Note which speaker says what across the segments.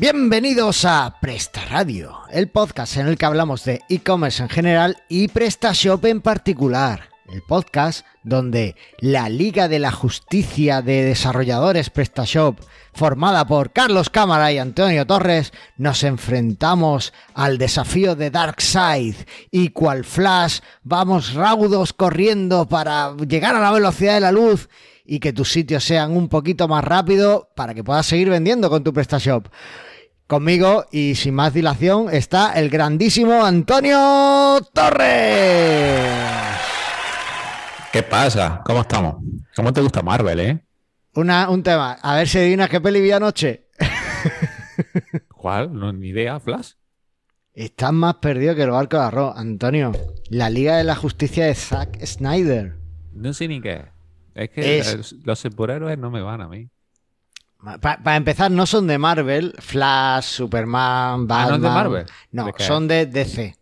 Speaker 1: Bienvenidos a Presta Radio, el podcast en el que hablamos de e-commerce en general y PrestaShop en particular. El podcast donde la Liga de la Justicia de Desarrolladores PrestaShop, formada por Carlos Cámara y Antonio Torres, nos enfrentamos al desafío de Darkseid y cual Flash vamos raudos corriendo para llegar a la velocidad de la luz y que tus sitios sean un poquito más rápidos para que puedas seguir vendiendo con tu PrestaShop. Conmigo y sin más dilación está el grandísimo Antonio Torres.
Speaker 2: ¿Qué pasa? ¿Cómo estamos? ¿Cómo te gusta Marvel, eh?
Speaker 1: Una, un tema. A ver si adivinas qué peli vi anoche.
Speaker 2: ¿Cuál? No, ni idea, Flash.
Speaker 1: Estás más perdido que el barco de arroz, Antonio. La Liga de la Justicia de Zack Snyder.
Speaker 2: No sé ni qué. Es que
Speaker 1: Es-
Speaker 2: los superhéroes no me van a mí.
Speaker 1: Para empezar, no son de Marvel, Flash, Superman, Batman.
Speaker 2: Ah, ¿no es de Marvel?
Speaker 1: No,
Speaker 2: ¿De qué
Speaker 1: son de DC,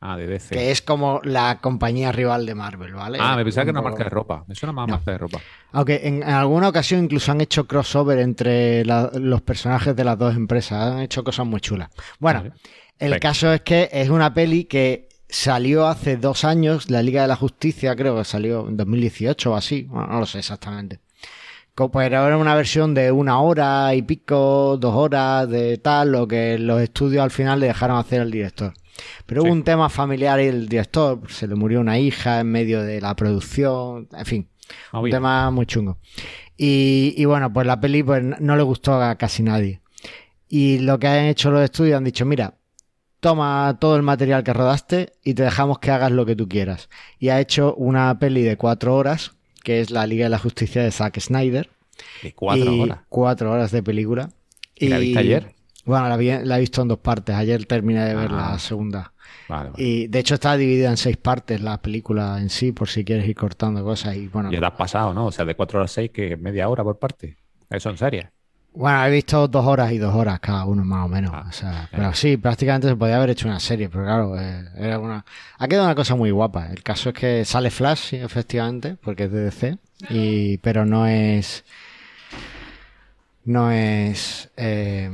Speaker 2: Ah, de DC.
Speaker 1: que es como la compañía rival de Marvel, ¿vale?
Speaker 2: Ah, me pensaba que era
Speaker 1: Un
Speaker 2: una marca de ropa. Me suena más
Speaker 1: No.
Speaker 2: marca de ropa.
Speaker 1: Aunque en, en alguna ocasión incluso han hecho crossover entre la- los personajes de las dos empresas. Han hecho cosas muy chulas. Bueno,
Speaker 2: Vale.
Speaker 1: el
Speaker 2: Venga.
Speaker 1: caso es que es una peli que salió hace dos años, la Liga de la Justicia, creo que salió en 2018 o así. Bueno, no lo sé exactamente. Pero era una versión de una hora y pico, dos horas de tal, lo que los estudios al final le dejaron hacer al director. Pero hubo un tema familiar y el director se le murió una hija en medio de la producción, en fin, un
Speaker 2: Movida.
Speaker 1: tema muy chungo. Y, y bueno, pues la peli pues, no le gustó a casi nadie. Y lo que han hecho los estudios han dicho, mira, toma todo el material que rodaste y te dejamos que hagas lo que tú quieras. Y ha hecho una peli de cuatro horas, que es la Liga de la Justicia de Zack Snyder.
Speaker 2: De cuatro
Speaker 1: Y
Speaker 2: horas.
Speaker 1: Cuatro horas de película.
Speaker 2: ¿Y la viste ayer?
Speaker 1: Bueno, la, vi- la he visto en dos partes. Ayer terminé de ver
Speaker 2: Ah.
Speaker 1: la segunda.
Speaker 2: Vale, vale.
Speaker 1: Y de hecho está dividida en seis partes la película en sí, por si quieres ir cortando cosas. Y bueno,
Speaker 2: Ya te has pasado, ¿no? O sea, de cuatro horas a seis, que media hora por parte. Eso en serie.
Speaker 1: Bueno, he visto dos horas y dos horas cada uno más o menos.
Speaker 2: Ah,
Speaker 1: o sea,
Speaker 2: eh.
Speaker 1: pero sí, prácticamente se podía haber hecho una serie, pero claro, eh, era una... ha quedado una cosa muy guapa. El caso es que sale Flash, sí, efectivamente, porque es de DC, y... pero no es... No es eh,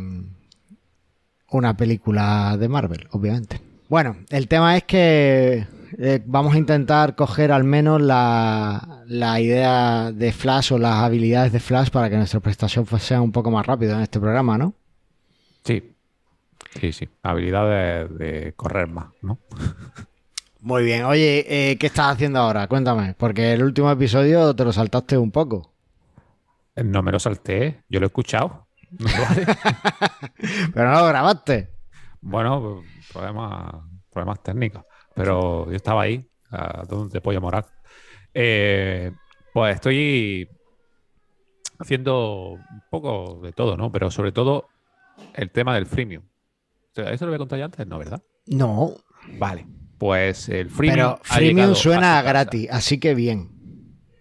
Speaker 1: una película de Marvel, obviamente. Bueno, el tema es que eh, vamos a intentar coger al menos la, la idea de Flash o las habilidades de Flash para que nuestra prestación pues, sea un poco más rápido en este programa, ¿no?
Speaker 2: Sí. Sí, sí. Habilidad de, de correr más, ¿no?
Speaker 1: Muy bien. Oye, eh, ¿qué estás haciendo ahora? Cuéntame, porque el último episodio te lo saltaste un poco.
Speaker 2: No me lo salté. Yo lo he escuchado. No vale.
Speaker 1: Pero no lo grabaste.
Speaker 2: Bueno, problemas, problemas técnicos. Pero yo estaba ahí, a donde pollo moral. Eh, pues estoy haciendo un poco de todo, ¿no? Pero sobre todo el tema del freemium. ¿Eso lo había contado ya antes? No, ¿verdad?
Speaker 1: No,
Speaker 2: Vale. Pues el freemium.
Speaker 1: pero freemium
Speaker 2: a
Speaker 1: suena
Speaker 2: su casa.
Speaker 1: gratis, así que bien.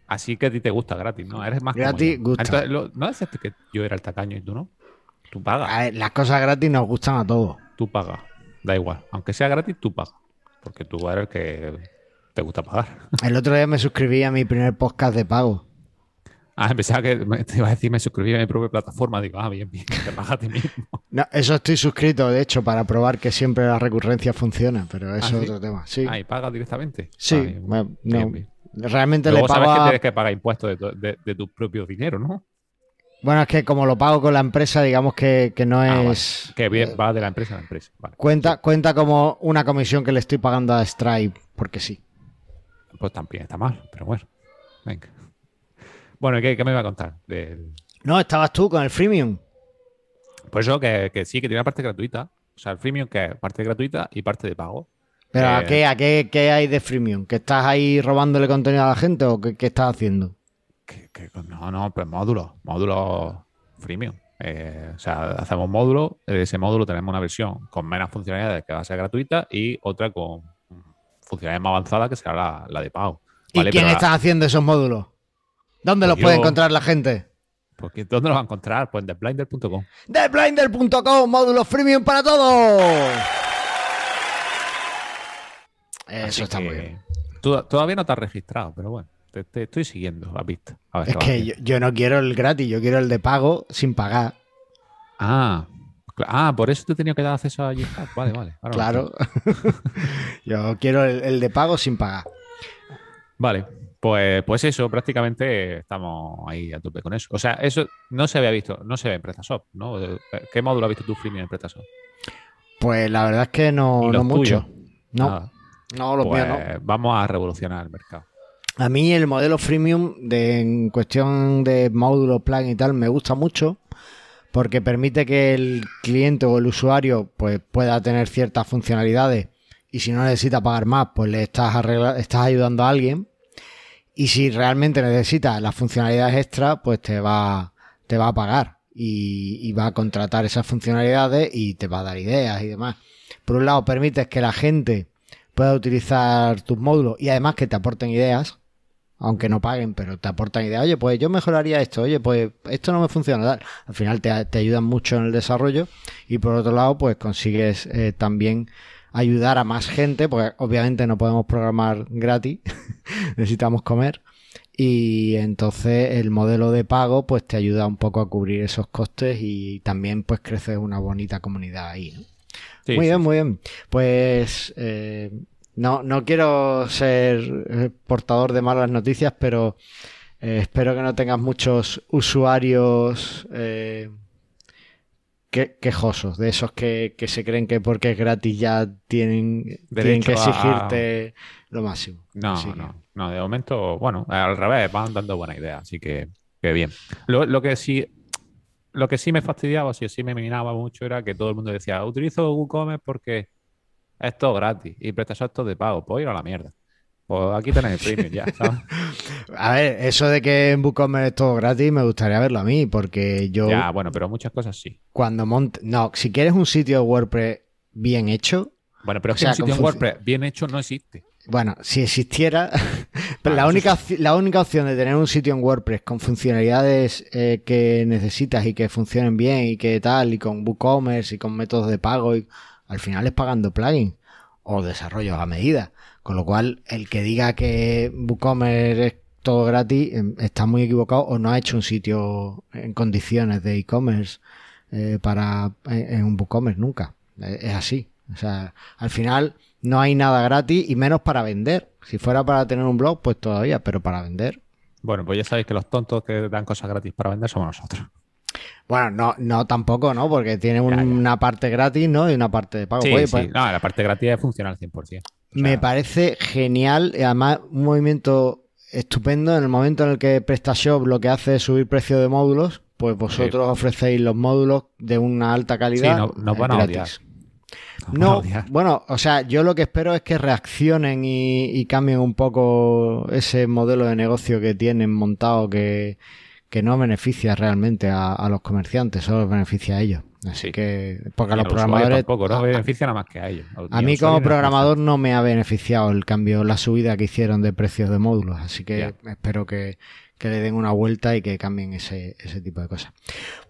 Speaker 2: Así que a ti te gusta gratis, ¿no? Eres más
Speaker 1: Gratis gusta.
Speaker 2: Entonces, lo- ¿No es que yo era el tacaño y tú no? Tú pagas.
Speaker 1: A ver, las cosas gratis nos gustan a todos.
Speaker 2: Tú pagas. Da igual. Aunque sea gratis, tú pagas. Porque tú eres el que te gusta pagar.
Speaker 1: El otro día me suscribí a mi primer podcast de pago.
Speaker 2: Ah, pensaba que te iba a decir me suscribí a mi propia plataforma. Digo, ah, bien, bien, te pagas a ti mismo.
Speaker 1: No, eso estoy suscrito, de hecho, para probar que siempre la recurrencia funciona, pero eso
Speaker 2: ¿Ah,
Speaker 1: es otro tema. Sí,
Speaker 2: Ah, y pagas directamente.
Speaker 1: sí.
Speaker 2: Ah, bien,
Speaker 1: bueno,
Speaker 2: bien,
Speaker 1: no,
Speaker 2: bien.
Speaker 1: realmente
Speaker 2: Luego
Speaker 1: le
Speaker 2: sabes
Speaker 1: pago
Speaker 2: que
Speaker 1: a-
Speaker 2: tienes que pagar impuestos de, tu- de- de tu propio dinero, ¿no?
Speaker 1: Bueno, es que como lo pago con la empresa, digamos que, que no
Speaker 2: Ah, vale.
Speaker 1: es...
Speaker 2: Que bien, va de la empresa a la empresa. Vale.
Speaker 1: cuenta, cuenta como una comisión que le estoy pagando a Stripe, porque sí.
Speaker 2: Pues también está mal, pero bueno. Venga. Bueno, ¿y ¿qué, qué me iba a contar? Del,
Speaker 1: No, estabas tú con el freemium.
Speaker 2: Por eso que, que sí, que tiene una parte gratuita. O sea, el freemium que es parte gratuita y parte de pago.
Speaker 1: Pero ¿a,
Speaker 2: Eh,
Speaker 1: qué, a qué, qué hay de freemium? ¿Que estás ahí robándole contenido a la gente o qué, qué estás haciendo?
Speaker 2: Que- que- no, no, pues módulos, módulos freemium. Eh, o sea, hacemos módulos, de ese módulo tenemos una versión con menos funcionalidades que va a ser gratuita y otra con funcionalidades más avanzadas que será la, la de pago.
Speaker 1: ¿Y quién
Speaker 2: Pero la-
Speaker 1: está haciendo esos módulos? ¿Dónde
Speaker 2: Pues
Speaker 1: los puede encontrar la gente?
Speaker 2: porque ¿Dónde los va a encontrar? Pues en theblinder.com.
Speaker 1: TheBlinder.com, módulos freemium para todos. Eso
Speaker 2: Así
Speaker 1: está muy bien.
Speaker 2: tú- todavía no te has registrado, pero bueno, te, te estoy siguiendo la pista. A ver
Speaker 1: Es que yo, yo no quiero el gratis, yo quiero el de pago sin pagar.
Speaker 2: Ah, Ah, por eso te tenía que dar acceso a GitHub. Vale, vale.
Speaker 1: claro. Yo quiero el, de pago sin pagar.
Speaker 2: Vale, pues, pues eso, prácticamente estamos ahí a tope con eso. O sea, eso no se había visto, no se ve en PrestaShop, ¿no? ¿Qué módulo has visto tú freemium en PrestaShop?
Speaker 1: Pues la verdad es que no, no mucho. No, no, lo pues,
Speaker 2: Vamos a revolucionar el mercado.
Speaker 1: A mí el modelo freemium de, en cuestión de módulo, plan y tal me gusta mucho porque permite que el cliente o el usuario pues, pueda tener ciertas funcionalidades y si no necesita pagar más, pues le estás, estás ayudando a alguien. Y si realmente necesita las funcionalidades extra, pues te va, te va a pagar y, y, va a contratar esas funcionalidades y te va a dar ideas y demás. Por un lado, permites que la gente pueda utilizar tus módulos y además que te aporten ideas aunque no paguen, pero te aportan ideas. Oye, pues yo mejoraría esto, oye, pues esto no me funciona. Al final te, ayudan mucho en el desarrollo y por otro lado, pues consigues eh, también ayudar a más gente, porque obviamente no podemos programar gratis, necesitamos comer. Y entonces el modelo de pago pues te ayuda un poco a cubrir esos costes y también pues crece una bonita comunidad ahí. muy bien, muy bien. Pues eh, no, no quiero ser eh, portador de malas noticias, pero eh, espero que no tengas muchos usuarios eh, quejosos, de esos que, se creen que porque es gratis ya tienen, tienen que exigirte lo máximo.
Speaker 2: No, no, no, de momento, bueno, al revés, van dando buena idea, así que, bien. Lo, que sí lo que sí me fastidiaba, si sí me minaba mucho, era que todo el mundo decía, utilizo WooCommerce porque es todo gratis y prestas esto de pago. Pues ir a la mierda. Pues aquí tenéis el premium ya, ¿sabes?
Speaker 1: a ver, eso de que en WooCommerce es todo gratis me gustaría verlo a mí, porque yo.
Speaker 2: Ya, bueno, pero muchas cosas sí.
Speaker 1: Cuando monte. No, si quieres un sitio WordPress bien hecho.
Speaker 2: Bueno, pero es que un sitio WordPress bien hecho no existe.
Speaker 1: Bueno, si existiera. pero la, única, la única opción de tener un sitio en WordPress con funcionalidades eh, que necesitas y que funcionen bien y que tal, y con WooCommerce y con métodos de pago y al final es pagando plugins o desarrollos a medida. Con lo cual, el que diga que WooCommerce es todo gratis em, está muy equivocado o no ha hecho un sitio en condiciones de e-commerce eh, para en un WooCommerce nunca. Eh, es así. O sea, al final no hay nada gratis y menos para vender. Si fuera para tener un blog, pues todavía, pero para vender.
Speaker 2: Bueno, pues ya sabéis que los tontos que dan cosas gratis para vender somos nosotros.
Speaker 1: Bueno, no, no tampoco, ¿no? Porque tiene una parte gratis, ¿no? Y una parte de pago.
Speaker 2: Sí, sí. Pues no, la parte gratis funciona al 100%.
Speaker 1: Me parece genial y además un movimiento estupendo en el momento en el que PrestaShop lo que hace es subir precio de módulos, pues vosotros ofrecéis los módulos de una alta calidad.
Speaker 2: Sí, no, no van a odiar.
Speaker 1: No, bueno, o sea, yo lo que espero es que reaccionen y cambien un poco ese modelo de negocio que tienen montado que, que no beneficia realmente a, los comerciantes, solo beneficia a ellos. Así que, porque a los programadores.
Speaker 2: Tampoco, no beneficia nada más que a ellos.
Speaker 1: A, mí, como programador, no me ha beneficiado el cambio, la subida que hicieron de precios de módulos. Así que espero que, le den una vuelta y que cambien ese, ese tipo de cosas.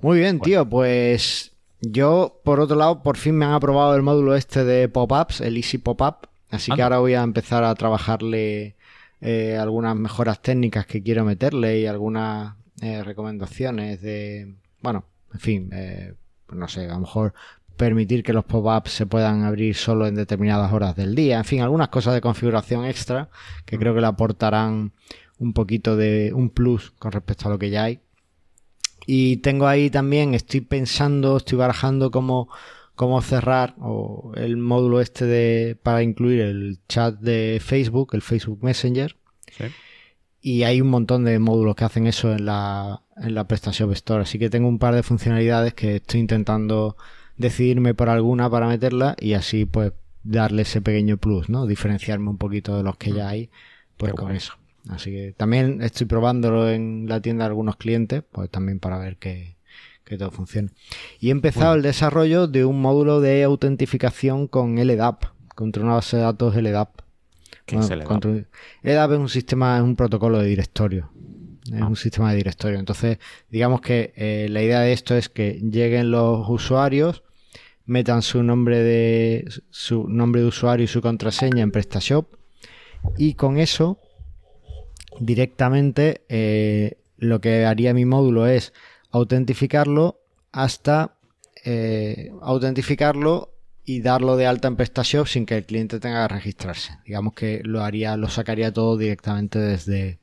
Speaker 1: Muy bien, tío, pues yo, por otro lado, por fin me han aprobado el módulo este de pop-ups, el Easy Pop-up. Así que ahora voy a empezar a trabajarle eh, algunas mejoras técnicas que quiero meterle y algunas eh, recomendaciones de, bueno, en fin, eh, pues no sé, a lo mejor permitir que los pop-ups se puedan abrir solo en determinadas horas del día, en fin, algunas cosas de configuración extra que creo que le aportarán un poquito de un plus con respecto a lo que ya hay. Y tengo ahí también, estoy pensando, estoy barajando cómo, cómo cerrar o el módulo este de, para incluir el chat de Facebook, el Facebook Messenger. Sí y hay un montón de módulos que hacen eso en la, en la PrestaShop Store. Así que tengo un par de funcionalidades que estoy intentando decidirme por alguna para meterla y así pues darle ese pequeño plus, ¿no? Diferenciarme un poquito de los que ya hay, pues con eso. Así que también estoy probándolo en la tienda de algunos clientes, pues también para ver que, que todo funcione. Y he empezado el desarrollo de un módulo de autentificación con LDAP, contra una base de datos LDAP. EDAP es un sistema, es un protocolo de directorio. Es ah. un sistema de directorio. Entonces, digamos que eh, la idea de esto es que lleguen los usuarios, metan su nombre de su nombre de usuario y su contraseña en PrestaShop y con eso directamente eh, lo que haría mi módulo es autentificarlo hasta eh, autentificarlo y darlo de alta en PrestaShop sin que el cliente tenga que registrarse. Digamos que lo haría, lo sacaría todo directamente desde,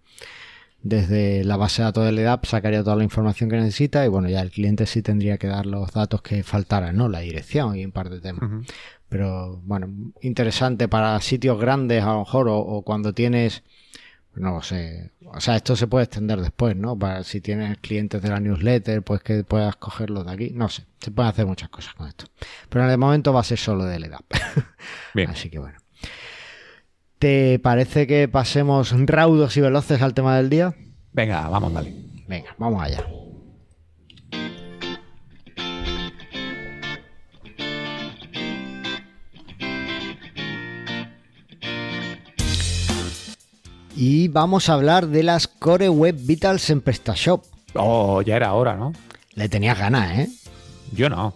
Speaker 1: desde la base de datos del EDAP, sacaría toda la información que necesita y bueno, ya el cliente sí tendría que dar los datos que faltaran, ¿no? La dirección y un par de temas. Pero bueno, interesante para sitios grandes a lo mejor o cuando tienes no sé. O sea, esto se puede extender después, ¿no? Para si tienes clientes de la newsletter, pues que puedas cogerlos de aquí. No sé, se pueden hacer muchas cosas con esto. Pero en el momento va a ser solo de EDAP. Bien. Así que bueno. ¿Te parece que pasemos raudos y veloces al tema del día?
Speaker 2: Venga, vamos, dale.
Speaker 1: Venga, vamos allá. Y vamos a hablar de las Core Web Vitals en PrestaShop.
Speaker 2: Oh, ya era hora, ¿no?
Speaker 1: Le tenías ganas, ¿eh?
Speaker 2: Yo no.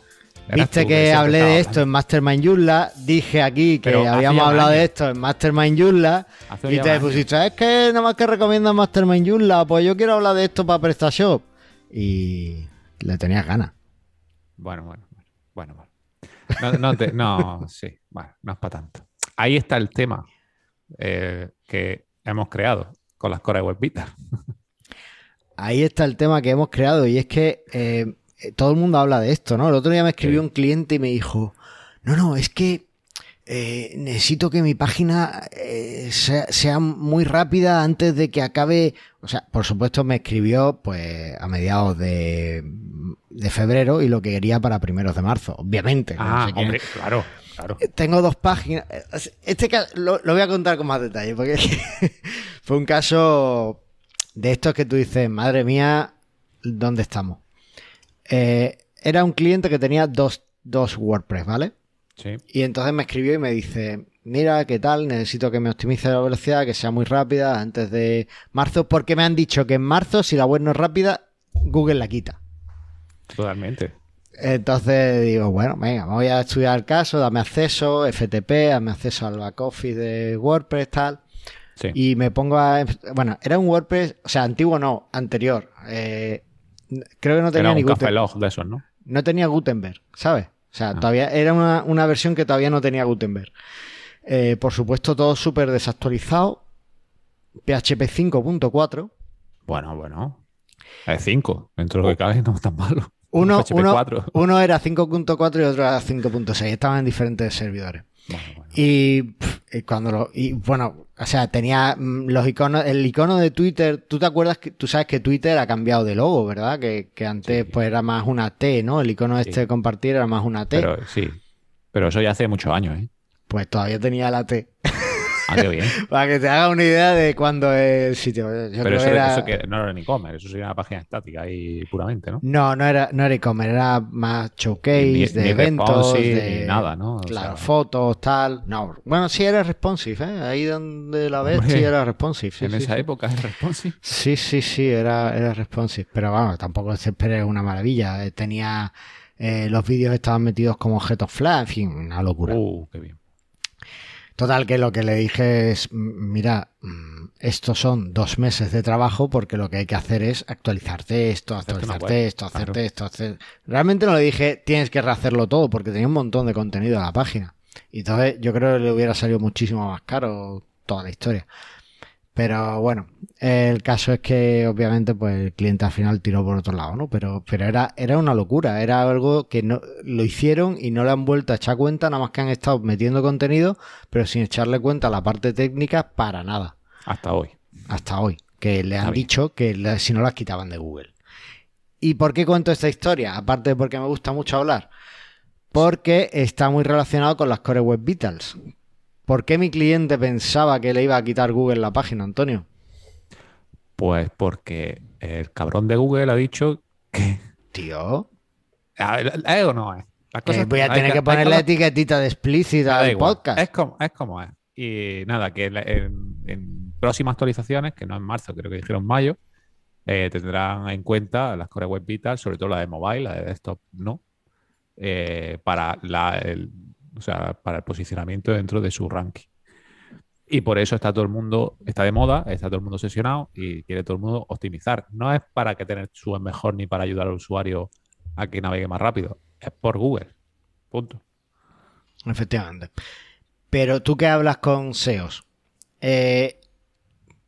Speaker 1: Viste que, hablé de esto en Mastermind Joomla, dije aquí que habíamos hablado de esto en Mastermind Joomla y te pusiste, es que nada más que recomiendas Mastermind Joomla, pues yo quiero hablar de esto para PrestaShop. Y le tenías ganas.
Speaker 2: Bueno, bueno, bueno, bueno. No, no, no sí, bueno, no es para tanto. Ahí está el tema, eh, que hemos creado con las Core Web Vita.
Speaker 1: Ahí está el tema que hemos creado y es que eh, todo el mundo habla de esto, ¿no? El otro día me escribió un cliente y me dijo, no, no, es que eh, necesito que mi página eh, sea, muy rápida antes de que acabe. O sea, por supuesto me escribió pues a mediados de, febrero y lo que quería para primeros de marzo, obviamente.
Speaker 2: Ah, hombre, claro.
Speaker 1: Eh, tengo dos páginas. Este caso lo, voy a contar con más detalle, porque fue un caso de estos que tú dices, madre mía, ¿dónde estamos? Eh, era un cliente que tenía dos, dos WordPress, ¿vale?
Speaker 2: Sí.
Speaker 1: Y entonces me escribió y me dice, mira, ¿qué tal? Necesito que me optimice la velocidad, que sea muy rápida antes de marzo, porque me han dicho que en marzo, si la web no es rápida, Google la quita.
Speaker 2: Totalmente.
Speaker 1: Entonces digo, bueno, venga, voy a estudiar el caso, dame acceso, FTP, dame acceso al back office de WordPress, tal. Y me pongo a. Bueno, era un WordPress, o sea, antiguo no, anterior. Eh, creo que no tenía
Speaker 2: ni Gutenberg. de esos, ¿no?
Speaker 1: No tenía Gutenberg, ¿sabes? O sea, ah. todavía era una, versión que todavía no tenía Gutenberg. Eh, por supuesto, todo súper desactualizado. PHP 5.4.
Speaker 2: Bueno, bueno. Es 5. Dentro de lo que cabe no es tan malo.
Speaker 1: Uno, uno, era 5.4 y otro era 5.6. Estaban en diferentes servidores. Y, cuando lo. Y bueno, o sea, tenía mm, los iconos. El icono de Twitter. ¿Tú te acuerdas que tú sabes que Twitter ha cambiado de logo, verdad? Que, antes pues era más una T, ¿no? El icono este de compartir era más una T.
Speaker 2: Pero sí. Pero eso ya hace muchos años, ¿eh?
Speaker 1: Pues todavía tenía la T.
Speaker 2: Ah, bien.
Speaker 1: Para que te haga una idea de cuándo es el sitio.
Speaker 2: Pero eso, era... que no era e-commerce, eso sería una página estática ahí puramente, ¿no?
Speaker 1: No, no era, no era e-commerce, era más showcase de eventos.
Speaker 2: de nada, ¿no?
Speaker 1: claro, fotos, tal. No, bueno, sí era responsive, ¿eh? Ahí donde la ves, sí era responsive.
Speaker 2: en esa época es responsive.
Speaker 1: Sí, sí, sí, era, era responsive. Pero vamos, tampoco se espera una maravilla. Eh, tenía. Eh, los vídeos estaban metidos como objetos flash, en fin, una locura.
Speaker 2: Uh, qué bien.
Speaker 1: Total, que lo que le dije es, mira, mm, estos son dos meses de trabajo porque lo que hay que hacer es actualizarte esto, actualizarte esto, hacerte esto, hacer... Realmente no le dije, tienes que rehacerlo todo porque tenía un montón de contenido en la página. Y entonces yo creo que le hubiera salido muchísimo más caro toda la historia. Pero bueno, el caso es que obviamente pues el cliente al final tiró por otro lado, ¿no? Pero, pero era, era una locura, era algo que no lo hicieron y no le han vuelto a echar cuenta, nada más que han estado metiendo contenido, pero sin echarle cuenta a la parte técnica para nada.
Speaker 2: Hasta hoy.
Speaker 1: Hasta hoy, que le han dicho que si no las quitaban de Google. ¿Y por qué cuento esta historia? Aparte de porque me gusta mucho hablar. Porque está muy relacionado con las Core Web Vitals, ¿Por qué mi cliente pensaba que le iba a quitar Google la página, Antonio?
Speaker 2: Pues porque el cabrón de Google ha dicho que.
Speaker 1: Tío.
Speaker 2: ¿Es o no es?
Speaker 1: Eh, voy a tener que, poner la etiquetita de explícita del podcast.
Speaker 2: Es como, es como es. Y nada, que en, próximas actualizaciones, que no en marzo, creo que dijeron mayo, eh, tendrán en cuenta las Core Web Vital, sobre todo la de mobile, la de desktop no, eh, para la, el, o sea, para el posicionamiento dentro de su ranking. Y por eso está todo el mundo, está de moda, está todo el mundo sesionado y quiere todo el mundo optimizar. No es para que tener su mejor ni para ayudar al usuario a que navegue más rápido. es por Google. Punto.
Speaker 1: Efectivamente. Pero tú que hablas con SEOs, eh,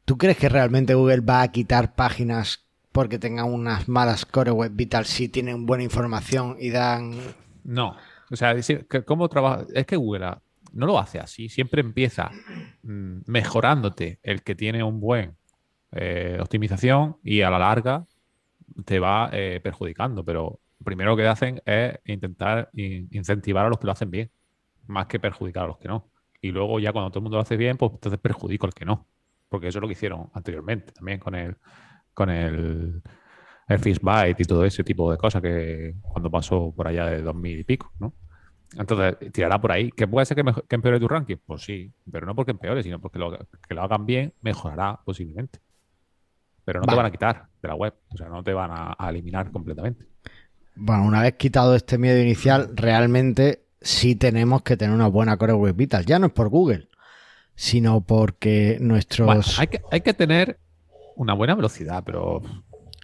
Speaker 1: ¿tú crees que realmente Google va a quitar páginas porque tengan unas malas core web vital si tienen buena información y dan...
Speaker 2: No. O sea, ¿cómo trabaja? Es que Google no lo hace así. Siempre empieza mm, mejorándote el que tiene un buen eh, optimización y a la larga te va eh, perjudicando. Pero primero que hacen es intentar incentivar a los que lo hacen bien, más que perjudicar a los que no. Y luego ya cuando todo el mundo lo hace bien, pues entonces perjudico al que no. Porque eso es lo que hicieron anteriormente también con el, con el, el y todo ese tipo de cosas que cuando pasó por allá de 2000 y pico, ¿no? Entonces, tirará por ahí. ¿Que puede ser que, empeore tu ranking? Pues sí, pero no porque empeore, sino porque lo, que lo hagan bien mejorará posiblemente. Pero no te van a quitar de la web, o sea, no te van a, eliminar completamente.
Speaker 1: Bueno, una vez quitado este miedo inicial, realmente sí tenemos que tener una buena Core Web Vital. Ya no es por Google, sino porque nuestros...
Speaker 2: hay, que, hay que tener una buena velocidad, pero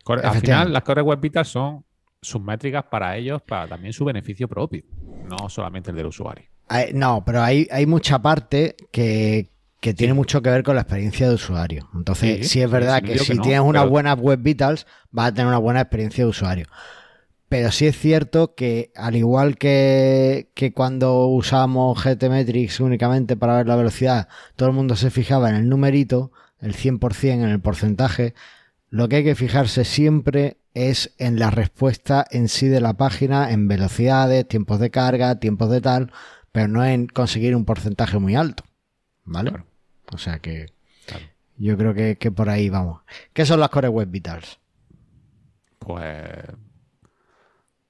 Speaker 2: al final las Core Web Vital son sus métricas para ellos, para también su beneficio propio, no solamente el del usuario.
Speaker 1: no, pero hay, hay mucha parte que, tiene mucho que ver con la experiencia de usuario. Entonces, sí, es verdad que si tienes una buena web vitals, vas a tener una buena experiencia de usuario. Pero sí es cierto que, al igual que, que cuando usamos GTmetrix únicamente para ver la velocidad, todo el mundo se fijaba en el numerito, el 100% en el porcentaje, lo que hay que fijarse siempre es en la respuesta en sí de la página, en velocidades, tiempos de carga, tiempos de tal, pero no en conseguir un porcentaje muy alto. ¿Vale? O sea que yo creo que, que, por ahí vamos. ¿Qué son las Core Web Vitals?
Speaker 2: Pues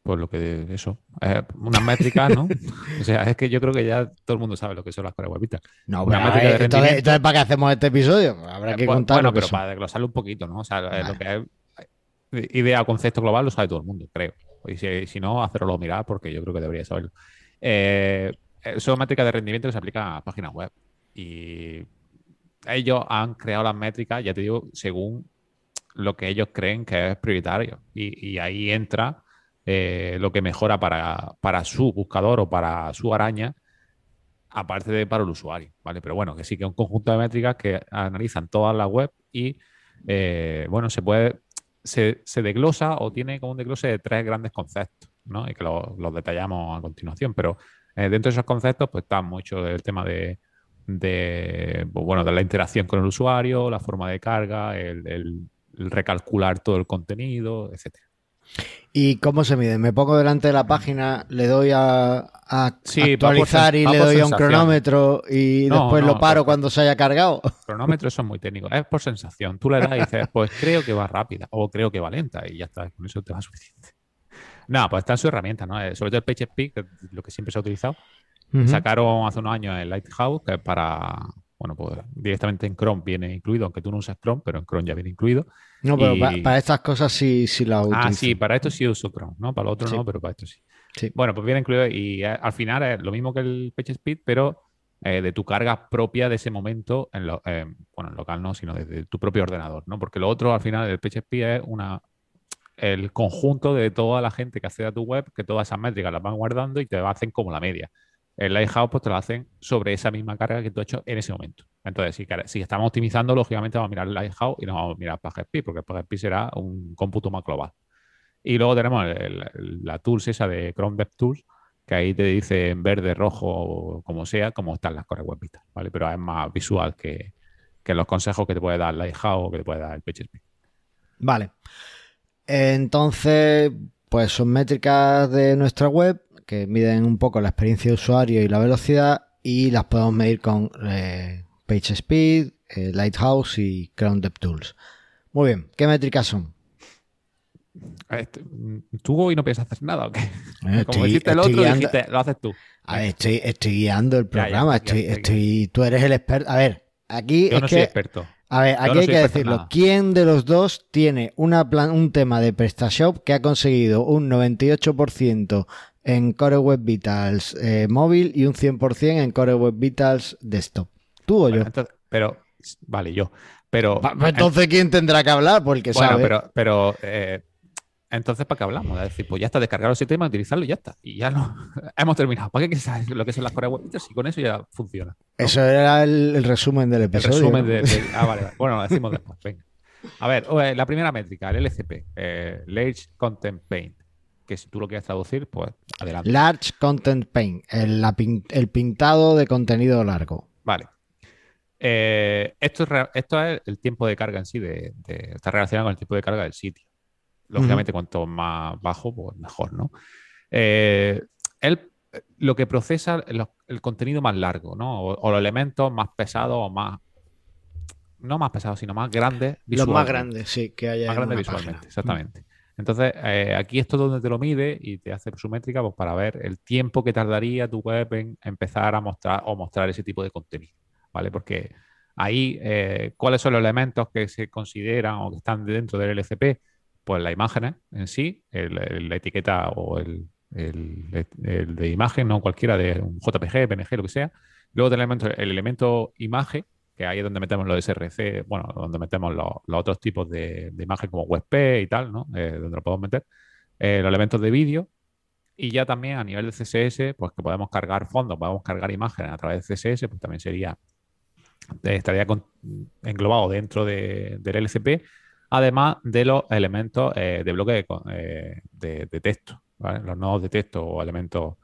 Speaker 2: pues lo que eso, eh, unas métricas, ¿no? o sea, es que yo creo que ya todo el mundo sabe lo que son las core
Speaker 1: No, pero entonces, ¿para qué hacemos este episodio? Habrá que pues,
Speaker 2: Bueno, pero para desglosarlo un poquito, ¿no? O sea, lo que es idea o concepto global lo sabe todo el mundo, creo. Y si, no, hacerlo mirar porque yo creo que debería saberlo. Eh, son métricas de rendimiento que se aplican a páginas web. Y ellos han creado las métricas, ya te digo, según lo que ellos creen que es prioritario. y ahí entra eh, lo que mejora para, su buscador o para su araña, aparte de para el usuario, ¿vale? Pero bueno, que sí que es un conjunto de métricas que analizan toda la web y, eh, bueno, se puede, se, desglosa o tiene como un desglose de tres grandes conceptos, ¿no? Y que los detallamos a continuación, pero eh, dentro de esos conceptos, pues está mucho el tema de, pues, bueno, de la interacción con el usuario, la forma de carga, el recalcular todo el contenido, etcétera.
Speaker 1: ¿Y cómo se mide? Me pongo delante de la página, le doy a, actualizar y le doy a un cronómetro y después lo paro cuando se haya cargado.
Speaker 2: Cronómetro eso es muy técnico, es por sensación. Tú le das y dices, pues creo que va rápida o creo que va lenta y ya está, con eso te va suficiente. No, pues está en su herramienta, ¿no? Eh, sobre todo el PageSpeed, que es lo que siempre se ha utilizado. Sacaron hace unos años el Lighthouse, que es para, bueno, pues directamente en Chrome viene incluido, aunque tú no usas Chrome, pero en Chrome ya viene incluido.
Speaker 1: No, pero para, estas cosas sí, sí la
Speaker 2: utilizo. Ah, sí, para esto sí uso Chrome, ¿no? Para lo otro no, pero para esto sí. sí. Bueno, pues viene incluido y eh, al final es lo mismo que el PageSpeed, pero eh, de tu carga propia de ese momento, en lo, eh, bueno, en local no, sino desde tu propio ordenador, ¿no? Porque lo otro al final del PageSpeed es una el conjunto de toda la gente que accede a tu web, que todas esas métricas las van guardando y te hacen como la media el Lighthouse pues te lo hacen sobre esa misma carga que tú has hecho en ese momento. Entonces, si, si estamos optimizando, lógicamente vamos a mirar el Lighthouse y no vamos a mirar PageSpeed, porque PageSpeed será un cómputo más global. Y luego tenemos la tools esa de Chrome DevTools, que ahí te dice en verde, rojo, como sea, cómo están las core web ¿vale? Pero es más visual que, los consejos que te puede dar Lighthouse o que te puede dar el PageSpeed.
Speaker 1: Vale. Entonces, pues son métricas de nuestra web que miden un poco la experiencia de usuario y la velocidad y las podemos medir con eh, PageSpeed, eh, Lighthouse y Chrome DevTools. Muy bien, ¿qué métricas son?
Speaker 2: Este, ¿Tú hoy no piensas hacer nada o qué? Como dijiste el otro, dijiste, lo haces tú.
Speaker 1: A ver, estoy, estoy guiando el programa, estoy, estoy, tú eres el experto. A ver, aquí
Speaker 2: Yo no soy experto.
Speaker 1: A ver, aquí hay que decirlo. ¿Quién de los dos tiene una plan, un tema de PrestaShop que ha conseguido un 98% en Core Web Vitals eh, móvil y un 100% en Core Web Vitals desktop. ¿Tú o yo?
Speaker 2: pero, vale, yo. Pero.
Speaker 1: Pues entonces, ¿quién tendrá que hablar? Porque
Speaker 2: bueno, pero, pero eh, entonces, ¿para qué hablamos? Es decir, pues ya está, descargar ese tema, utilizarlo y ya está. Y ya no, hemos terminado. ¿Para qué sabes lo que son las Core Web y con eso ya funciona?
Speaker 1: Eso era el, resumen del episodio.
Speaker 2: El resumen de, Ah, vale, vale. Bueno, lo decimos después. Venga. A ver, la primera métrica, el LCP, eh, Large Content Paint, que si tú lo quieres traducir, pues adelante.
Speaker 1: Large Content Paint, el, el pintado de contenido largo.
Speaker 2: Vale. Eh, esto, es, esto es el tiempo de carga en sí, de, está relacionado con el tiempo de carga del sitio. Lógicamente, cuanto más bajo, pues mejor, ¿no? Eh, lo que procesa el contenido más largo, ¿no? O, los elementos más pesados o más. No más pesados, sino más grandes
Speaker 1: visualmente. Los más grandes, sí, que haya.
Speaker 2: Más grandes visualmente, exactamente. Entonces, eh, aquí esto es donde te lo mide y te hace su métrica pues, para ver el tiempo que tardaría tu web en empezar a mostrar o mostrar ese tipo de contenido. ¿vale? Porque ahí, eh, ¿cuáles son los elementos que se consideran o que están dentro del LCP? Pues las imágenes en sí, la etiqueta o el, de imagen, no cualquiera de un JPG, PNG, lo que sea. Luego tenemos el elemento imagen, que ahí es donde metemos los SRC, bueno, donde metemos los, otros tipos de, imagen como WebP y tal, ¿no? Eh, donde lo podemos meter. Eh, los elementos de vídeo, y ya también a nivel de CSS, pues que podemos cargar fondos, podemos cargar imágenes a través de CSS, pues también sería estaría englobado dentro del LCP, además de los elementos eh, de bloque de, eh, texto, los nodos de texto o elementos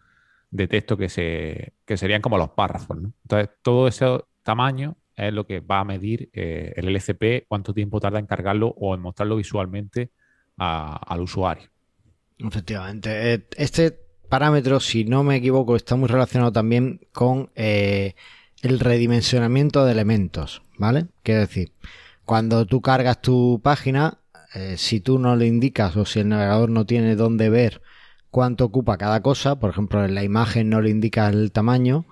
Speaker 2: de texto que, se, serían como los párrafos. Entonces, todo ese tamaño es lo que va a medir eh, el LCP, cuánto tiempo tarda en cargarlo o en mostrarlo visualmente al usuario.
Speaker 1: Efectivamente. Este parámetro, si no me equivoco, está muy relacionado también con el redimensionamiento de elementos, ¿vale? Quiero decir, cuando tú cargas tu página, eh, si tú no le indicas o si el navegador no tiene dónde ver cuánto ocupa cada cosa, por ejemplo, en la imagen no le indica el tamaño,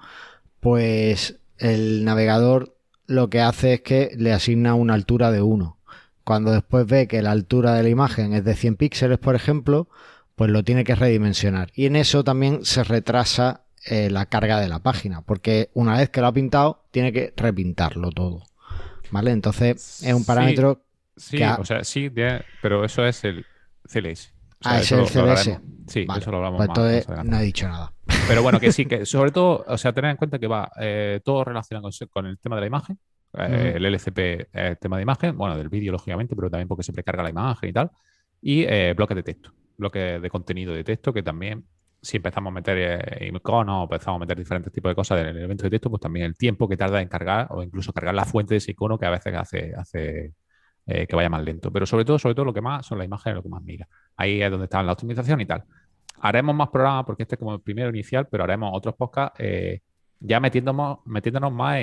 Speaker 1: pues el navegador lo que hace es que le asigna una altura de 1. Cuando después ve que la altura de la imagen es de 100 píxeles, por ejemplo, pues lo tiene que redimensionar. Y en eso también se retrasa eh, la carga de la página, porque una vez que lo ha pintado, tiene que repintarlo todo. ¿Vale? Entonces es un parámetro.
Speaker 2: Sí, o sea, sí, pero eso es el CLS.
Speaker 1: ah, es el CLS.
Speaker 2: Sí, eso lo hablamos
Speaker 1: pues entonces no he dicho nada.
Speaker 2: Pero bueno, que sí, que sobre todo, o sea, tener en cuenta que va eh, todo relacionado con, el tema de la imagen. Eh, el LCP el tema de imagen, bueno, del vídeo, lógicamente, pero también porque se precarga la imagen y tal. Y bloques de texto, bloques de contenido de texto que también si empezamos a meter eh, iconos o empezamos a meter diferentes tipos de cosas en el elemento de texto, pues también el tiempo que tarda en cargar o incluso cargar la fuente de ese icono que a veces hace, hace eh, que vaya más lento. Pero sobre todo, sobre todo lo que más son las imágenes, lo que más mira. Ahí es donde está la optimización y tal. Haremos más programas porque este es como el primero inicial, pero haremos otros podcasts eh, ya metiéndonos, metiéndonos más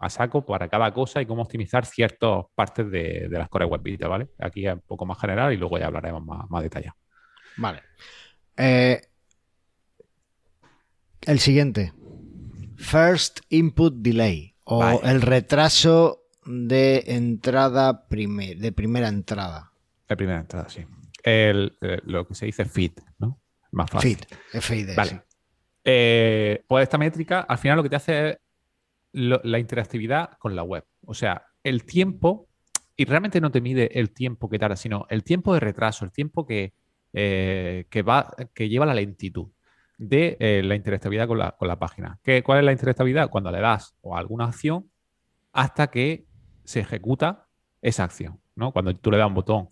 Speaker 2: a saco para cada cosa y cómo optimizar ciertas partes de, las core web, ¿vale? Aquí es un poco más general y luego ya hablaremos más, más detallado.
Speaker 1: Vale. Eh, el siguiente. First Input Delay o el retraso de entrada de primera entrada.
Speaker 2: De primera entrada, sí. Eh, lo que se dice feed, ¿no? Más fácil.
Speaker 1: Feed, FID.
Speaker 2: Vale. Eh, pues esta métrica al final lo que te hace es la interactividad con la web. O sea, el tiempo, y realmente no te mide el tiempo que tarda, sino el tiempo de retraso, el tiempo que, eh, que, va, que lleva la lentitud de eh, la interactividad con la, página. ¿Qué, ¿Cuál es la interactividad? Cuando le das o alguna acción hasta que se ejecuta esa acción. ¿no? Cuando tú le das un botón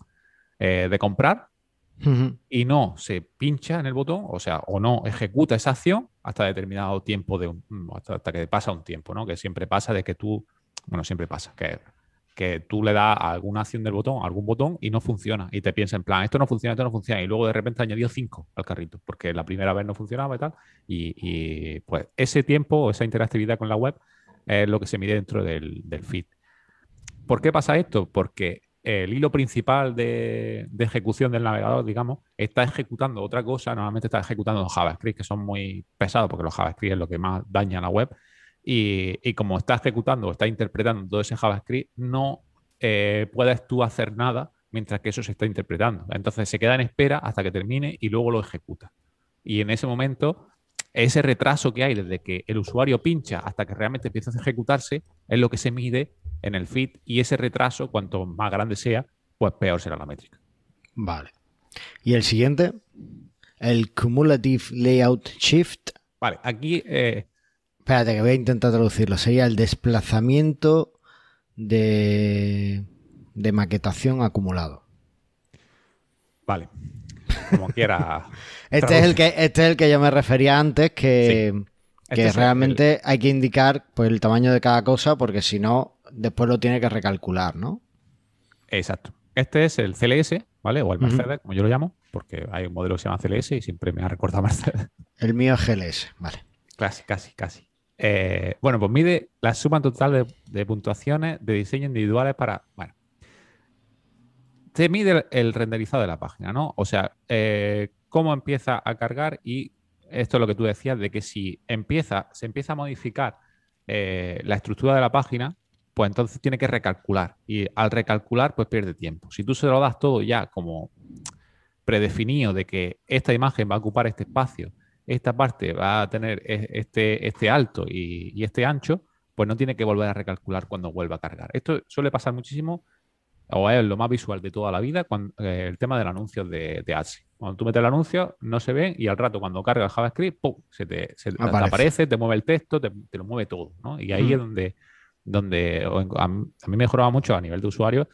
Speaker 2: eh, de comprar y no se pincha en el botón, o sea, o no ejecuta esa acción hasta determinado tiempo, de mm, hasta, hasta, que pasa un tiempo, ¿no? que siempre pasa de que tú, bueno, siempre pasa, que que tú le das alguna acción del botón, algún botón y no funciona. Y te piensas en plan, esto no funciona, esto no funciona. Y luego de repente añadió cinco al carrito, porque la primera vez no funcionaba y tal. Y, pues ese tiempo esa interactividad con la web es lo que se mide dentro del, feed. ¿Por qué pasa esto? Porque el hilo principal de, ejecución del navegador, digamos, está ejecutando otra cosa. Normalmente está ejecutando JavaScript, que son muy pesados, porque los JavaScript es lo que más daña a la web. Y, como está ejecutando o está interpretando todo ese JavaScript, no eh, puedes tú hacer nada mientras que eso se está interpretando. Entonces se queda en espera hasta que termine y luego lo ejecuta. Y en ese momento, ese retraso que hay desde que el usuario pincha hasta que realmente empieza a ejecutarse es lo que se mide en el feed y ese retraso, cuanto más grande sea, pues peor será la métrica.
Speaker 1: Vale. ¿Y el siguiente? El Cumulative Layout Shift.
Speaker 2: Vale, aquí... Eh,
Speaker 1: Espérate, que voy a intentar traducirlo. Sería el desplazamiento de, de maquetación acumulado.
Speaker 2: Vale. Como quiera.
Speaker 1: este, es el que, este es el que yo me refería antes, que, que
Speaker 2: Este es
Speaker 1: realmente hay que indicar pues, el tamaño de cada cosa, porque si no, después lo tiene que recalcular, ¿no?
Speaker 2: Exacto. Este es el CLS, ¿vale? O el Mercedes, como yo lo llamo, porque hay un modelo que se llama CLS y siempre me ha recordado Mercedes.
Speaker 1: El mío es GLS, vale.
Speaker 2: Casi, casi, casi. Eh, bueno, pues mide la suma total de, de puntuaciones de diseño individuales para. Bueno. Te mide el, el renderizado de la página, ¿no? O sea, eh, cómo empieza a cargar y esto es lo que tú decías, de que si empieza, se empieza a modificar eh, la estructura de la página, pues entonces tiene que recalcular. Y al recalcular, pues pierde tiempo. Si tú se lo das todo ya como predefinido de que esta imagen va a ocupar este espacio, esta parte va a tener e- este, este alto y, y este ancho, pues no tiene que volver a recalcular cuando vuelva a cargar. Esto suele pasar muchísimo, o es lo más visual de toda la vida, cuando, eh, el tema del anuncio de, de Ads. Cuando tú metes el anuncio, no se ven y al rato cuando carga el JavaScript, ¡pum! se te, se te
Speaker 1: Aparece.
Speaker 2: aparece, te mueve el texto, te, te lo mueve todo. ¿no? Y ahí
Speaker 1: Mm.
Speaker 2: es donde, donde a, mí mejoraba mucho a nivel de usuario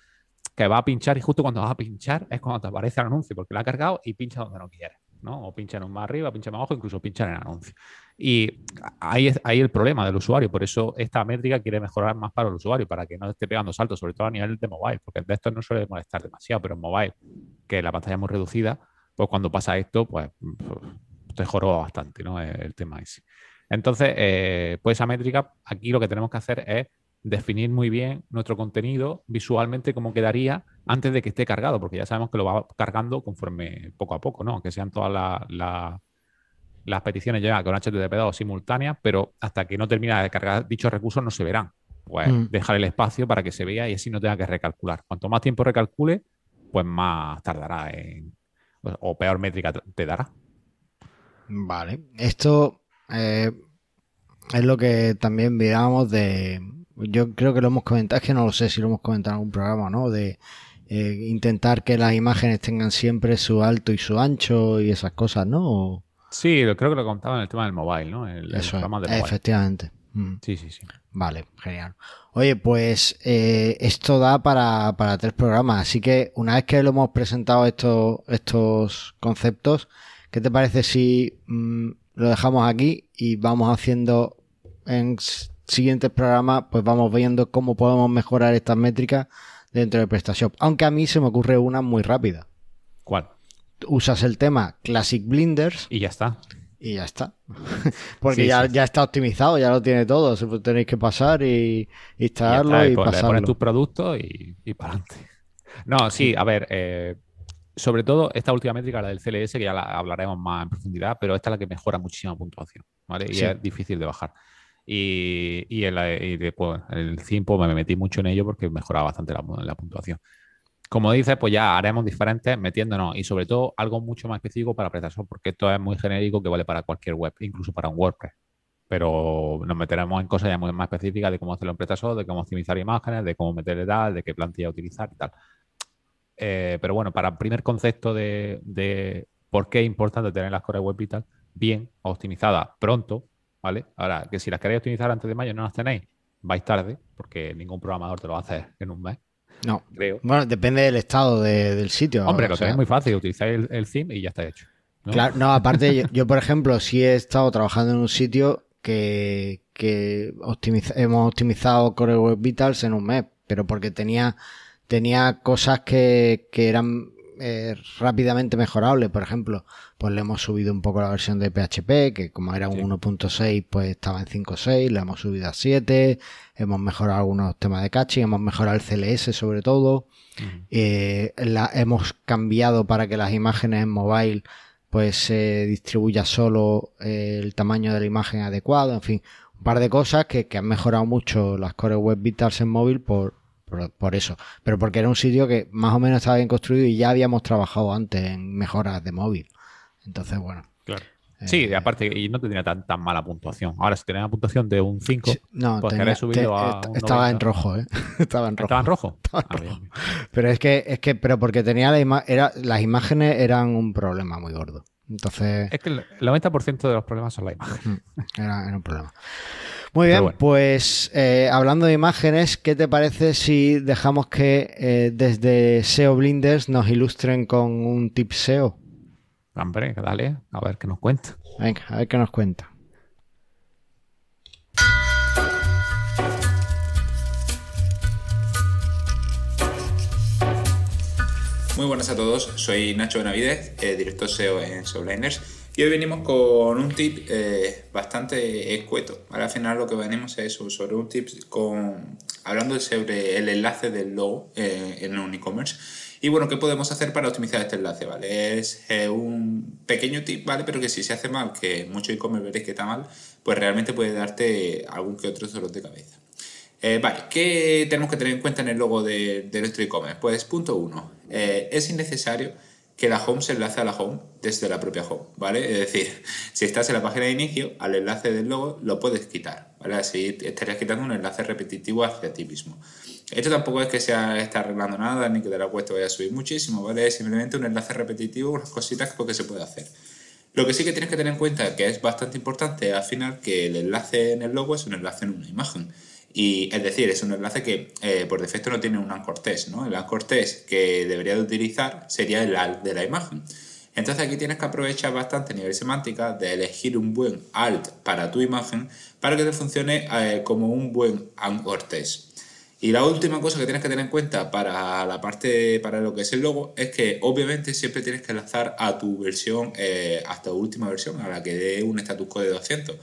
Speaker 2: que va a pinchar y justo cuando vas a pinchar es cuando te aparece el anuncio, porque lo ha cargado y pincha donde no quieres, ¿no? O pincha en un más arriba, pincha más abajo, incluso pincha en el anuncio. Y ahí es ahí el problema del usuario, por eso esta métrica quiere mejorar más para el usuario, para que no esté pegando saltos, sobre todo a nivel de mobile, porque de esto no suele molestar demasiado, pero en mobile, que la pantalla es muy reducida, pues cuando pasa esto, pues te joroba bastante, ¿no? El, el tema ese. Entonces, eh, pues esa métrica, aquí lo que tenemos que hacer es definir muy bien nuestro contenido visualmente cómo quedaría antes de que esté cargado, porque ya sabemos que lo va cargando conforme poco a poco, ¿no? Aunque sean todas la- la- las peticiones ya con HTTP2 simultáneas, pero hasta que no termina de cargar dichos recursos no se verán. Pues
Speaker 1: Mm.
Speaker 2: dejar el espacio para que se vea y así no tenga que recalcular. Cuanto más tiempo recalcule, pues más tardará en, o peor métrica te- te dará.
Speaker 1: Vale. Esto eh, es lo que también mirábamos de. Yo creo que lo hemos comentado, es que no lo sé si lo hemos comentado en algún programa, o ¿no? De eh, intentar que las imágenes tengan siempre su alto y su ancho y esas cosas, ¿no? O-
Speaker 2: Sí, lo- creo que lo contaba en el tema del mobile, ¿no? El, el
Speaker 1: Eso es,
Speaker 2: programa de mobile.
Speaker 1: efectivamente. Mm.
Speaker 2: Sí, sí, sí.
Speaker 1: Vale, genial. Oye, pues eh, esto da para, para tres programas, así que una vez que lo hemos presentado estos, estos conceptos, ¿qué te parece si mm, lo dejamos aquí y vamos haciendo en siguientes programas, pues vamos viendo cómo podemos mejorar estas métricas dentro de PrestaShop? Aunque a mí se me ocurre una muy rápida.
Speaker 2: ¿Cuál?
Speaker 1: Usas el tema Classic Blinders
Speaker 2: Y ya está.
Speaker 1: y ya está. Porque
Speaker 2: Sí,
Speaker 1: ya,
Speaker 2: sí.
Speaker 1: ya está optimizado, ya lo tiene todo. Tenéis que pasar y instalarlo
Speaker 2: está,
Speaker 1: y,
Speaker 2: y pon- le
Speaker 1: pasarlo.
Speaker 2: pones tus productos y, y para adelante. No, sí, a ver, eh, sobre todo esta última métrica, la del CLS, que ya la hablaremos más en profundidad, pero esta es la que mejora muchísimo puntuación, ¿vale? Y
Speaker 1: Sí.
Speaker 2: es difícil de bajar. Y, y, en la- y después, el 5 me metí mucho en ello porque mejoraba bastante la, la puntuación. Como dices, pues ya haremos diferentes metiéndonos y sobre todo algo mucho más específico para PrestaShop, porque esto es muy genérico que vale para cualquier web, incluso para un WordPress. Pero nos meteremos en cosas ya muy más específicas de cómo hacerlo en PrestaShop, de cómo optimizar imágenes, de cómo meterle tal, de qué plantilla utilizar y tal. Eh, pero bueno, para el primer concepto de, de por qué es importante tener las core web y tal, bien optimizadas pronto, ¿vale? Ahora, que si las queréis optimizar antes de mayo no las tenéis, vais tarde, porque ningún programador te lo va a hacer en un mes,
Speaker 1: No.
Speaker 2: creo.
Speaker 1: Bueno, depende del estado de- del sitio.
Speaker 2: Hombre,
Speaker 1: o
Speaker 2: lo
Speaker 1: sea,
Speaker 2: tenéis muy fácil, utilizáis el, el theme y ya está hecho. ¿no?
Speaker 1: Claro, no, aparte, yo, yo, por ejemplo, sí he estado trabajando en un sitio que, que optimiza- hemos optimizado Core Web Vitals en un mes, pero porque tenía, tenía cosas que, que eran eh, rápidamente mejorables. Por ejemplo, pues le hemos subido un poco la versión de PHP, que como era un
Speaker 2: Sí.
Speaker 1: 1.6, pues estaba en 5.6, la hemos subido a 7, hemos mejorado algunos temas de caching, hemos mejorado el CLS sobre todo. Eh, la, hemos cambiado para que las imágenes en mobile pues se distribuya solo eh, el tamaño de la imagen adecuado, en fin, un par de cosas que, que han mejorado mucho las Core Web Vitals en móvil por, por, por eso, pero porque era un sitio que más o menos estaba bien construido y ya habíamos trabajado antes en mejoras de móvil. Entonces, bueno,
Speaker 2: Claro. Sí,
Speaker 1: Eh,
Speaker 2: aparte, y no tendría tan, tan mala puntuación. Ahora, si tenía una puntuación de un 5,
Speaker 1: sí, no,
Speaker 2: pues
Speaker 1: tenía-
Speaker 2: subido
Speaker 1: te-
Speaker 2: a un
Speaker 1: estaba en
Speaker 2: 90.
Speaker 1: rojo, ¿eh? estaba en rojo.
Speaker 2: ¿estaba en rojo?
Speaker 1: Estaba en
Speaker 2: Ah,
Speaker 1: rojo. Pero es que, es que, pero porque tenía la ima- era, las imágenes eran un problema muy gordo. Entonces,
Speaker 2: Es que el el 90% de los problemas son la imagen.
Speaker 1: era, era un problema. Muy bien,
Speaker 2: bueno.
Speaker 1: pues eh, hablando de imágenes, ¿qué te parece si dejamos que eh, desde SEO Blinders nos ilustren con un tip SEO?
Speaker 2: Hombre, dale, a ver qué nos cuenta.
Speaker 1: Venga, a ver qué nos cuenta.
Speaker 3: Muy buenas a todos, soy Nacho Benavidez, eh, director SEO en SEOliners y hoy venimos con un tip eh, bastante escueto. ¿vale? Al final lo que venimos es sobre un tip con, hablando sobre el enlace del logo eh, en un e-commerce. Y bueno, ¿qué podemos hacer para optimizar este enlace? ¿vale? Es eh, un pequeño tip, ¿vale? Pero que si se hace mal, que mucho e-commerce veréis que está mal, pues realmente puede darte algún que otro dolor de cabeza. Eh, vale, ¿qué tenemos que tener en cuenta en el logo de, nuestro e-commerce? Pues punto uno, eh, es innecesario que la home se enlace a la home desde la propia home, ¿vale? Es decir, si estás en la página de inicio, al enlace del logo lo puedes quitar, ¿vale? Así estarías quitando un enlace repetitivo hacia ti mismo. Esto tampoco es que sea está arreglando nada ni que de la cuesta vaya a subir muchísimo, ¿vale? Es simplemente un enlace repetitivo, unas cositas que se puede hacer. Lo que sí que tienes que tener en cuenta, que es bastante importante al final, que el enlace en el logo es un enlace en una imagen. Y es decir, es un enlace que eh, por defecto no tiene un anchor test, ¿no? El anchor test que debería de utilizar sería el alt de la imagen. Entonces aquí tienes que aprovechar bastante a nivel semántica de elegir un buen alt para tu imagen para que te funcione eh, como un buen anchor test. Y la última cosa que tienes que tener en cuenta para la parte, para lo que es el logo, es que obviamente siempre tienes que enlazar a tu versión, eh, hasta última versión, a la que dé un status code de 200.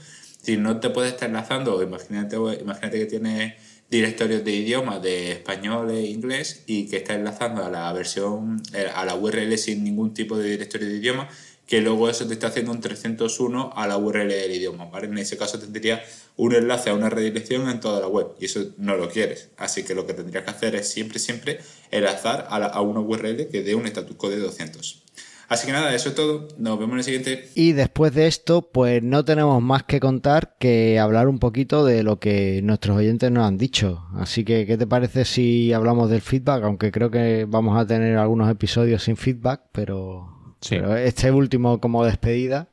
Speaker 3: Si no te puedes estar enlazando, imagínate, imagínate que tienes directorios de idiomas de español e inglés y que estás enlazando a la versión, eh, a la URL sin ningún tipo de directorio de idioma, que luego eso te está haciendo un 301 a la URL del idioma, ¿vale? En ese caso tendría un enlace a una redirección en toda la web y eso no lo quieres. Así que lo que tendrías que hacer es siempre, siempre enlazar a, a una URL que dé un status code de 200. Así que nada, eso es todo. Nos vemos en el siguiente.
Speaker 1: Y después de esto, pues no tenemos más que contar que hablar un poquito de lo que nuestros oyentes nos han dicho. Así que, ¿qué te parece si hablamos del feedback? Aunque creo que vamos a tener algunos episodios sin feedback, pero,
Speaker 2: Sí.
Speaker 1: pero este último como despedida.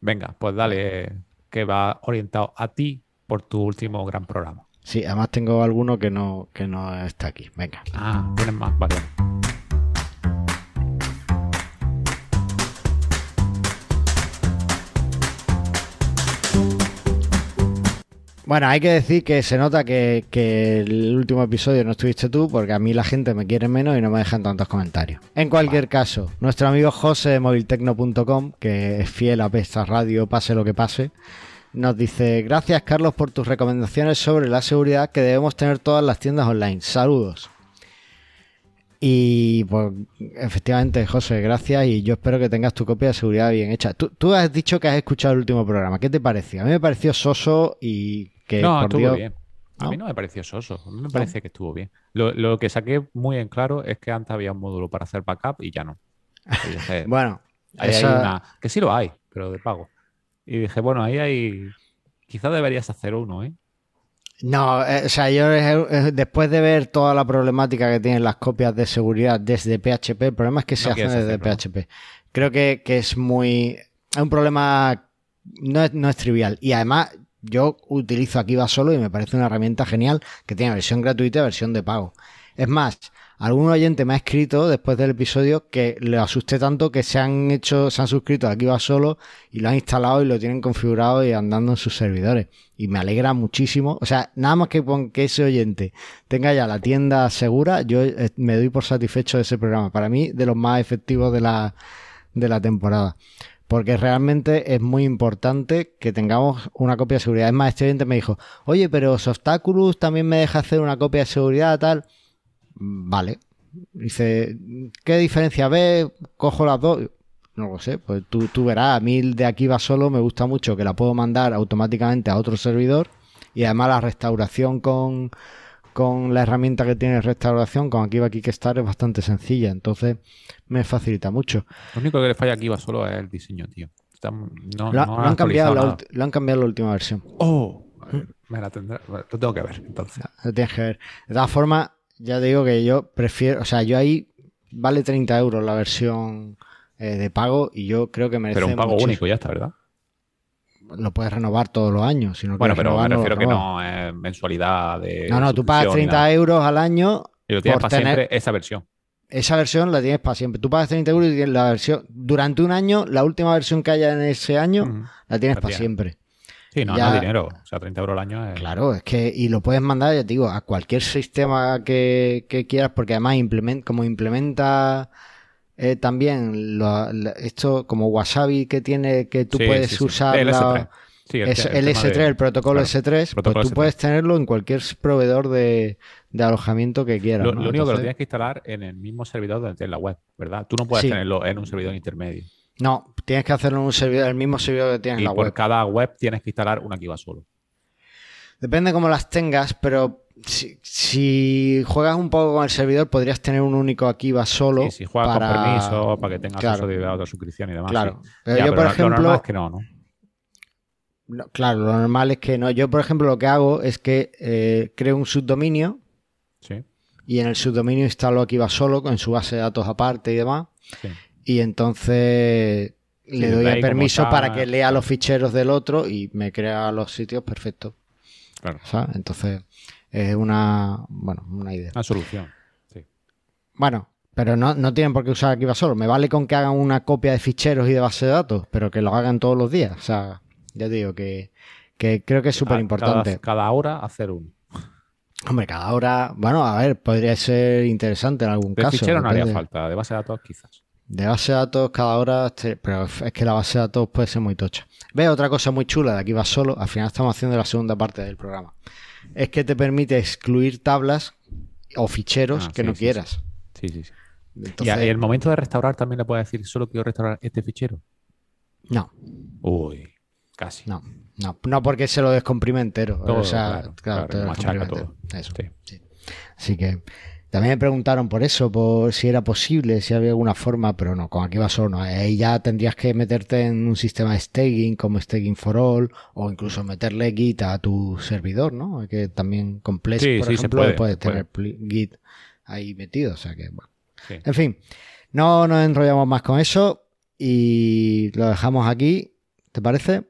Speaker 2: Venga, pues dale, que va orientado a ti por tu último gran programa.
Speaker 1: Sí, además tengo alguno que no, que no está aquí. Venga.
Speaker 2: Ah, tienes más, vale.
Speaker 1: Bueno, hay que decir que se nota que, que el último episodio no estuviste tú, porque a mí la gente me quiere menos y no me dejan tantos comentarios. En cualquier caso, nuestro amigo José de moviltecno.com, que es fiel a Pesta Radio, pase lo que pase, nos dice: Gracias, Carlos, por tus recomendaciones sobre la seguridad que debemos tener todas las tiendas online. Saludos. Y pues efectivamente, José, gracias y yo espero que tengas tu copia de seguridad bien hecha. Tú, tú has dicho que has escuchado el último programa. ¿Qué te pareció? A mí me pareció soso y que
Speaker 2: no,
Speaker 1: por
Speaker 2: estuvo
Speaker 1: Dios-
Speaker 2: bien. A mí no me pareció soso. A mí me parece que estuvo bien. Lo, lo que saqué muy en claro es que antes había un módulo para hacer backup y ya no. Y dije,
Speaker 1: Bueno,
Speaker 2: ahí hay
Speaker 1: esa-
Speaker 2: una- que sí lo hay, pero de pago. Y dije, bueno, ahí hay. Quizás deberías hacer uno, ¿eh?
Speaker 1: No, eh, o sea, yo eh, después de ver toda la problemática que tienen las copias de seguridad desde PHP, el problema es que se
Speaker 2: No
Speaker 1: hacen desde
Speaker 2: hacerlo,
Speaker 1: PHP. Creo que, que es muy... Es un problema... No es, no es trivial. Y además, yo utilizo Akiva solo y me parece una herramienta genial que tiene versión gratuita y versión de pago. Es más, algún oyente me ha escrito después del episodio que le asusté tanto que se han hecho, se han suscrito a Akiva solo y lo han instalado y lo tienen configurado y andando en sus servidores. Y me alegra muchísimo. O sea, nada más que con que ese oyente tenga ya la tienda segura, yo eh, me doy por satisfecho de ese programa. Para mí, de los más efectivos de la, de la temporada. Porque realmente es muy importante que tengamos una copia de seguridad. Es más, este oyente me dijo, oye, pero Softaculous también me deja hacer una copia de seguridad, tal. Vale. Dice, ¿qué diferencia ves? Cojo las dos. No lo sé, pues tú, tú verás. A mí de aquí va solo, me gusta mucho que la puedo mandar automáticamente a otro servidor. Y además la restauración con, con la herramienta que tiene restauración, con Akiva Kickstarter, es bastante sencilla. Entonces me facilita mucho.
Speaker 2: Lo único que le falla aquí va solo es el diseño, tío. Está- no,
Speaker 1: Lo,
Speaker 2: no
Speaker 1: lo han cambiado la, lo han cambiado la última versión.
Speaker 2: Oh, me la tendré. Lo tengo que ver, entonces.
Speaker 1: Lo tienes que ver. De todas formas, ya digo que yo prefiero, o sea, yo ahí vale 30 euros la versión eh, de pago y yo creo que merece
Speaker 2: Pero un pago único ya está, ¿verdad?
Speaker 1: Lo puedes renovar todos los años. Si no
Speaker 2: Bueno, pero me refiero que no es mensualidad de.
Speaker 1: No, no, tú pagas
Speaker 2: suscripción ni
Speaker 1: 30
Speaker 2: nada.
Speaker 1: euros al año.
Speaker 2: Y lo tienes
Speaker 1: por
Speaker 2: para
Speaker 1: tener-
Speaker 2: siempre esa versión.
Speaker 1: Esa versión la tienes para siempre. Tú pagas 30 euros y tienes la versión. Durante un año, la última versión que haya en ese año, la tienes
Speaker 2: La
Speaker 1: para siempre.
Speaker 2: Sí, no,
Speaker 1: Ya-
Speaker 2: no dinero. O sea, 30 euros al año es.
Speaker 1: Claro, es que. Y lo puedes mandar, ya te digo, a cualquier sistema que, que quieras, porque además implement, como implementa. Eh, también lo- la- esto como Wasabi que tiene que tú
Speaker 2: Sí,
Speaker 1: puedes
Speaker 2: sí, sí.
Speaker 1: usar
Speaker 2: El
Speaker 1: la-
Speaker 2: S3. Sí, el
Speaker 1: es
Speaker 2: te- el
Speaker 1: el
Speaker 2: tema
Speaker 1: S3,
Speaker 2: de-
Speaker 1: el protocolo
Speaker 2: claro,
Speaker 1: S3,
Speaker 2: protocolo
Speaker 1: pues tú
Speaker 2: S3.
Speaker 1: puedes tenerlo en cualquier proveedor de, de alojamiento que quieras.
Speaker 2: Lo,
Speaker 1: ¿no?
Speaker 2: lo único que lo tienes que instalar en el mismo servidor donde tienes la web, ¿verdad? Tú no puedes tenerlo en un servidor intermedio.
Speaker 1: No, tienes que hacerlo en un servidor, el mismo servidor que tienes
Speaker 2: Y
Speaker 1: en la
Speaker 2: por
Speaker 1: web.
Speaker 2: cada web tienes que instalar una que va solo.
Speaker 1: Depende cómo las tengas, pero si, si juegas un poco con el servidor, podrías tener un único Akiva solo.
Speaker 2: Y si juegas
Speaker 1: para...
Speaker 2: con permiso, para que tengas
Speaker 1: Claro.
Speaker 2: acceso de otra suscripción y demás.
Speaker 1: Claro.
Speaker 2: sí.
Speaker 1: Pero
Speaker 2: Ya,
Speaker 1: yo, por
Speaker 2: lo- Lo
Speaker 1: ejemplo,
Speaker 2: normal es que no, ¿no?
Speaker 1: no, claro, lo normal es que no. Yo, por ejemplo, lo que hago es que eh, creo un subdominio
Speaker 2: Sí.
Speaker 1: y en el subdominio instalo Akiva solo con su base de datos aparte y demás.
Speaker 2: sí.
Speaker 1: Y entonces le doy el permiso para que lea los ficheros del otro y me crea los sitios perfectos.
Speaker 2: Claro.
Speaker 1: ¿sabes? Entonces es una, bueno, una idea.
Speaker 2: Una solución. Sí.
Speaker 1: Bueno, pero no, no tienen por qué usar Akiva solo. Me vale con que hagan una copia de ficheros y de base de datos, pero que lo hagan todos los días. O sea, ya te digo que, que creo que es súper importante.
Speaker 2: Cada, cada hora hacer uno.
Speaker 1: Hombre, cada hora, bueno, a ver, podría ser interesante en algún
Speaker 2: De
Speaker 1: caso.
Speaker 2: fichero no haría falta. De base de datos quizás.
Speaker 1: De base de datos cada hora, este- pero es que la base de datos puede ser muy tocha. Ve otra cosa muy chula de aquí va solo. Al final estamos haciendo la segunda parte del programa. Es que te permite excluir tablas o ficheros
Speaker 2: Ah,
Speaker 1: que
Speaker 2: sí,
Speaker 1: no
Speaker 2: sí,
Speaker 1: quieras.
Speaker 2: Sí, sí, sí. Y
Speaker 1: Entonces,
Speaker 2: a- y el momento de restaurar también le puedes decir, solo quiero restaurar este fichero.
Speaker 1: no,
Speaker 2: Uy, casi.
Speaker 1: no, no, no porque se lo descomprime entero.
Speaker 2: Todo,
Speaker 1: o sea,
Speaker 2: claro,
Speaker 1: claro, te
Speaker 2: todo.
Speaker 1: Eso,
Speaker 2: Sí.
Speaker 1: sí. Así que también me preguntaron por eso, por si era posible, si había alguna forma, pero no, con aquí va solo no. Ahí ya tendrías que meterte en un sistema de staging como Staging for All o incluso meterle Git a tu servidor, ¿no? Que también con Plesk,
Speaker 2: Sí,
Speaker 1: por
Speaker 2: sí,
Speaker 1: ejemplo,
Speaker 2: puede,
Speaker 1: puedes
Speaker 2: puede.
Speaker 1: tener Git ahí metido, o sea que bueno.
Speaker 2: Sí.
Speaker 1: En fin, no nos enrollamos más con eso y lo dejamos aquí, ¿te parece?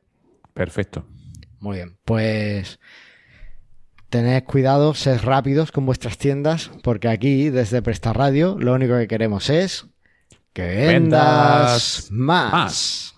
Speaker 2: Perfecto.
Speaker 1: Muy bien, pues tened cuidado, sed rápidos con vuestras tiendas, porque aquí desde Presta Radio lo único que queremos es que vendas
Speaker 2: Vendas
Speaker 1: más.
Speaker 2: más.